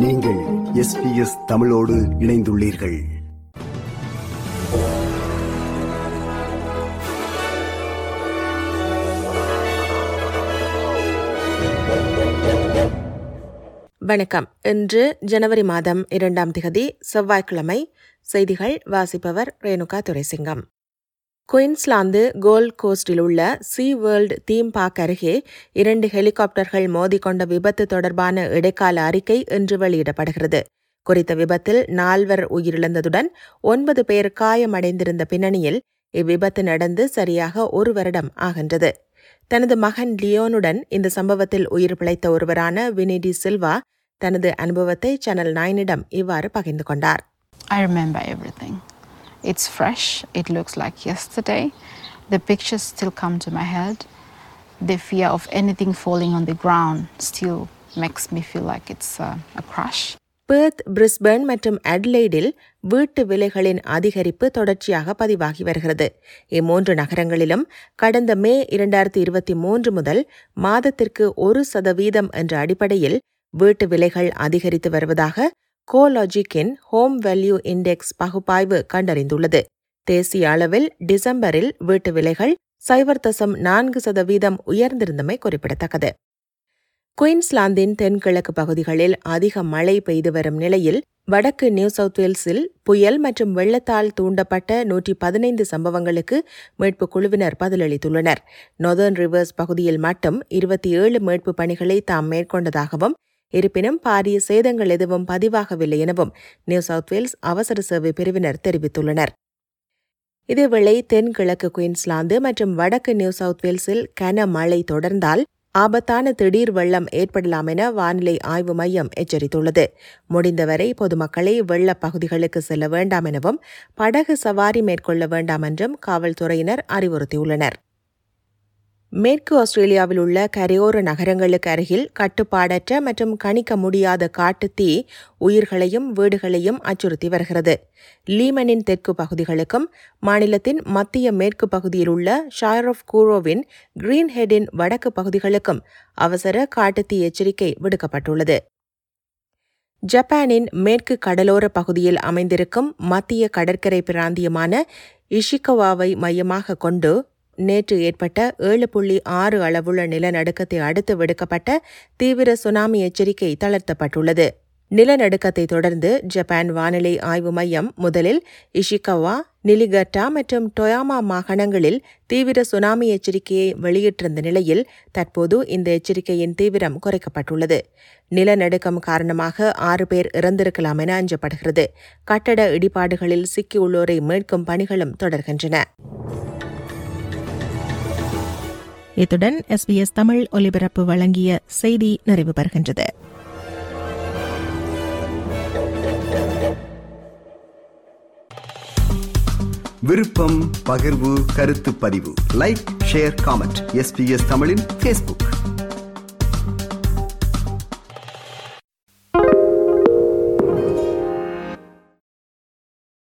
நீங்கள் எஸ்பிஎஸ் தமிழோடு இணைந்துள்ளீர்கள். வணக்கம். இன்று ஜனவரி மாதம் இரண்டாம் திகதி செவ்வாய்க்கிழமை செய்திகள் வாசிப்பவர் ரேணுகா துரைசிங்கம். குயின்ஸ்லாந்து கோல்ட் கோஸ்டில் உள்ள சி வேர்ல்ட் தீம் பார்க் அருகே இரண்டு ஹெலிகாப்டர்கள் மோதிக்கொண்ட விபத்து தொடர்பான இடைக்கால அறிக்கை இன்று வெளியிடப்படுகிறது. குறித்த விபத்தில் நால்வர் உயிரிழந்ததுடன் ஒன்பது பேர் காயமடைந்திருந்த பின்னணியில் இவ்விபத்து நடந்து சரியாக ஒரு வருடம் ஆகின்றது. தனது மகன் லியோனுடன் இந்த சம்பவத்தில் உயிர் பிழைத்த ஒருவரான வினிடி சில்வா தனது அனுபவத்தை சேனல் நைனிடம் இவ்வாறு பகிர்ந்து கொண்டார். I remember everything. It's fresh, it looks like yesterday. The pictures still come to my head. The fear of anything falling on the ground still makes me feel like it's a, a crash. Perth Brisbane மற்றும் அட்லைடில் வீட்டு விலைகளின் அதிகரிப்பு தொடர்ச்சியாக பதிவாகி வருகிறது இம்மூன்று நகரங்களிலும் கடந்த மே இரண்டாயிரத்தி இருபத்தி மூன்று முதல் மாதத்திற்கு ஒரு சதவீதம் என்ற அடிப்படையில் வீட்டு விலைகள் அதிகரித்து வருவதாக கோலாஜிக்கின் ஹோம் வேல்யூ இண்டெக்ஸ் பகுப்பாய்வு கண்டறிந்துள்ளது. தேசிய அளவில் டிசம்பரில் வீட்டு விலைகள் சைவர் தசம் நான்கு சதவீதம் உயர்ந்திருந்தமை குறிப்பிடத்தக்கது. குயின்ஸ்லாந்தின் தென்கிழக்கு பகுதிகளில் அதிக மழை பெய்து வரும் நிலையில் வடக்கு நியூ சவுத் வேல்ஸில் புயல் மற்றும் வெள்ளத்தால் தூண்டப்பட்ட நூற்றி பதினைந்து சம்பவங்களுக்கு மீட்பு குழுவினர் பதிலளித்துள்ளனர். நொதர்ன் ரிவர்ஸ் பகுதியில் மட்டும் இருபத்தி ஏழு மீட்பு பணிகளை தாம் மேற்கொண்டதாகவும் இருப்பினும் பாரிய சேதங்கள் எதுவும் பதிவாகவில்லை எனவும் நியூ சவுத் வேல்ஸ் அவசர சேவை பிரிவினர் தெரிவித்துள்ளனர். இதேவேளை தென்கிழக்கு குயின்ஸ்லாந்து மற்றும் வடக்கு நியூ சவுத் வேல்ஸில் கனமழை தொடர்ந்தால் ஆபத்தான திடீர் வெள்ளம் ஏற்படலாம் என வானிலை ஆய்வு மையம் எச்சரித்துள்ளது. முடிந்தவரை பொதுமக்களை வெள்ளப் பகுதிகளுக்கு செல்ல வேண்டாம் எனவும் படகு சவாரி மேற்கொள்ள வேண்டாம் என்றும் காவல்துறையினர் அறிவுறுத்தியுள்ளனர். மேற்கு ஆஸ்திரேலியாவில் உள்ள கரையோர நகரங்களுக்கு அருகில் கட்டுப்பாடற்ற மற்றும் கணிக்க முடியாத காட்டுத்தீ உயிர்களையும் வீடுகளையும் அச்சுறுத்தி வருகிறது. லீமனின் தெற்கு பகுதிகளுக்கும் மாநிலத்தின் மத்திய மேற்கு பகுதியில் உள்ள ஷாயர் ஆஃப் கூரோவின் கிரீன்ஹெட்டின் வடக்கு பகுதிகளுக்கும் அவசர காட்டுத்தீ எச்சரிக்கை விடுக்கப்பட்டுள்ளது. ஜப்பானின் மேற்கு கடலோர பகுதியில் அமைந்திருக்கும் மத்திய கடற்கரை பிராந்தியமான இஷிகவாவை மையமாக கொண்டு நேற்று ஏற்பட்ட ஏழு புள்ளி ஆறு அளவுள்ள நிலநடுக்கத்தை அடுத்து விடுக்கப்பட்ட தீவிர சுனாமி எச்சரிக்கை தளர்த்தப்பட்டுள்ளது. நிலநடுக்கத்தை தொடர்ந்து ஜப்பான் வானிலை ஆய்வு மையம் முதலில் இஷிகவா நிலிகட்டா மற்றும் டொயாமா மாகாணங்களில் தீவிர சுனாமி எச்சரிக்கையை வெளியிட்டிருந்த நிலையில் தற்போது இந்த எச்சரிக்கையின் தீவிரம் குறைக்கப்பட்டுள்ளது. நிலநடுக்கம் காரணமாக ஆறு பேர் இறந்திருக்கலாம் என அஞ்சப்படுகிறது. கட்டட இடிபாடுகளில் சிக்கியுள்ளோரை மீட்கும் பணிகளும் தொடர்கின்றன. இத்துடன் எஸ்பிஎஸ் தமிழ் ஒலிபரப்பு வழங்கிய செய்தி நிறைவு பெறுகின்றது. விருப்பம் பகிர்வு கருத்து பதிவு. லைக் ஷேர் காமெண்ட் எஸ்பிஎஸ் தமிழின் பேஸ்புக்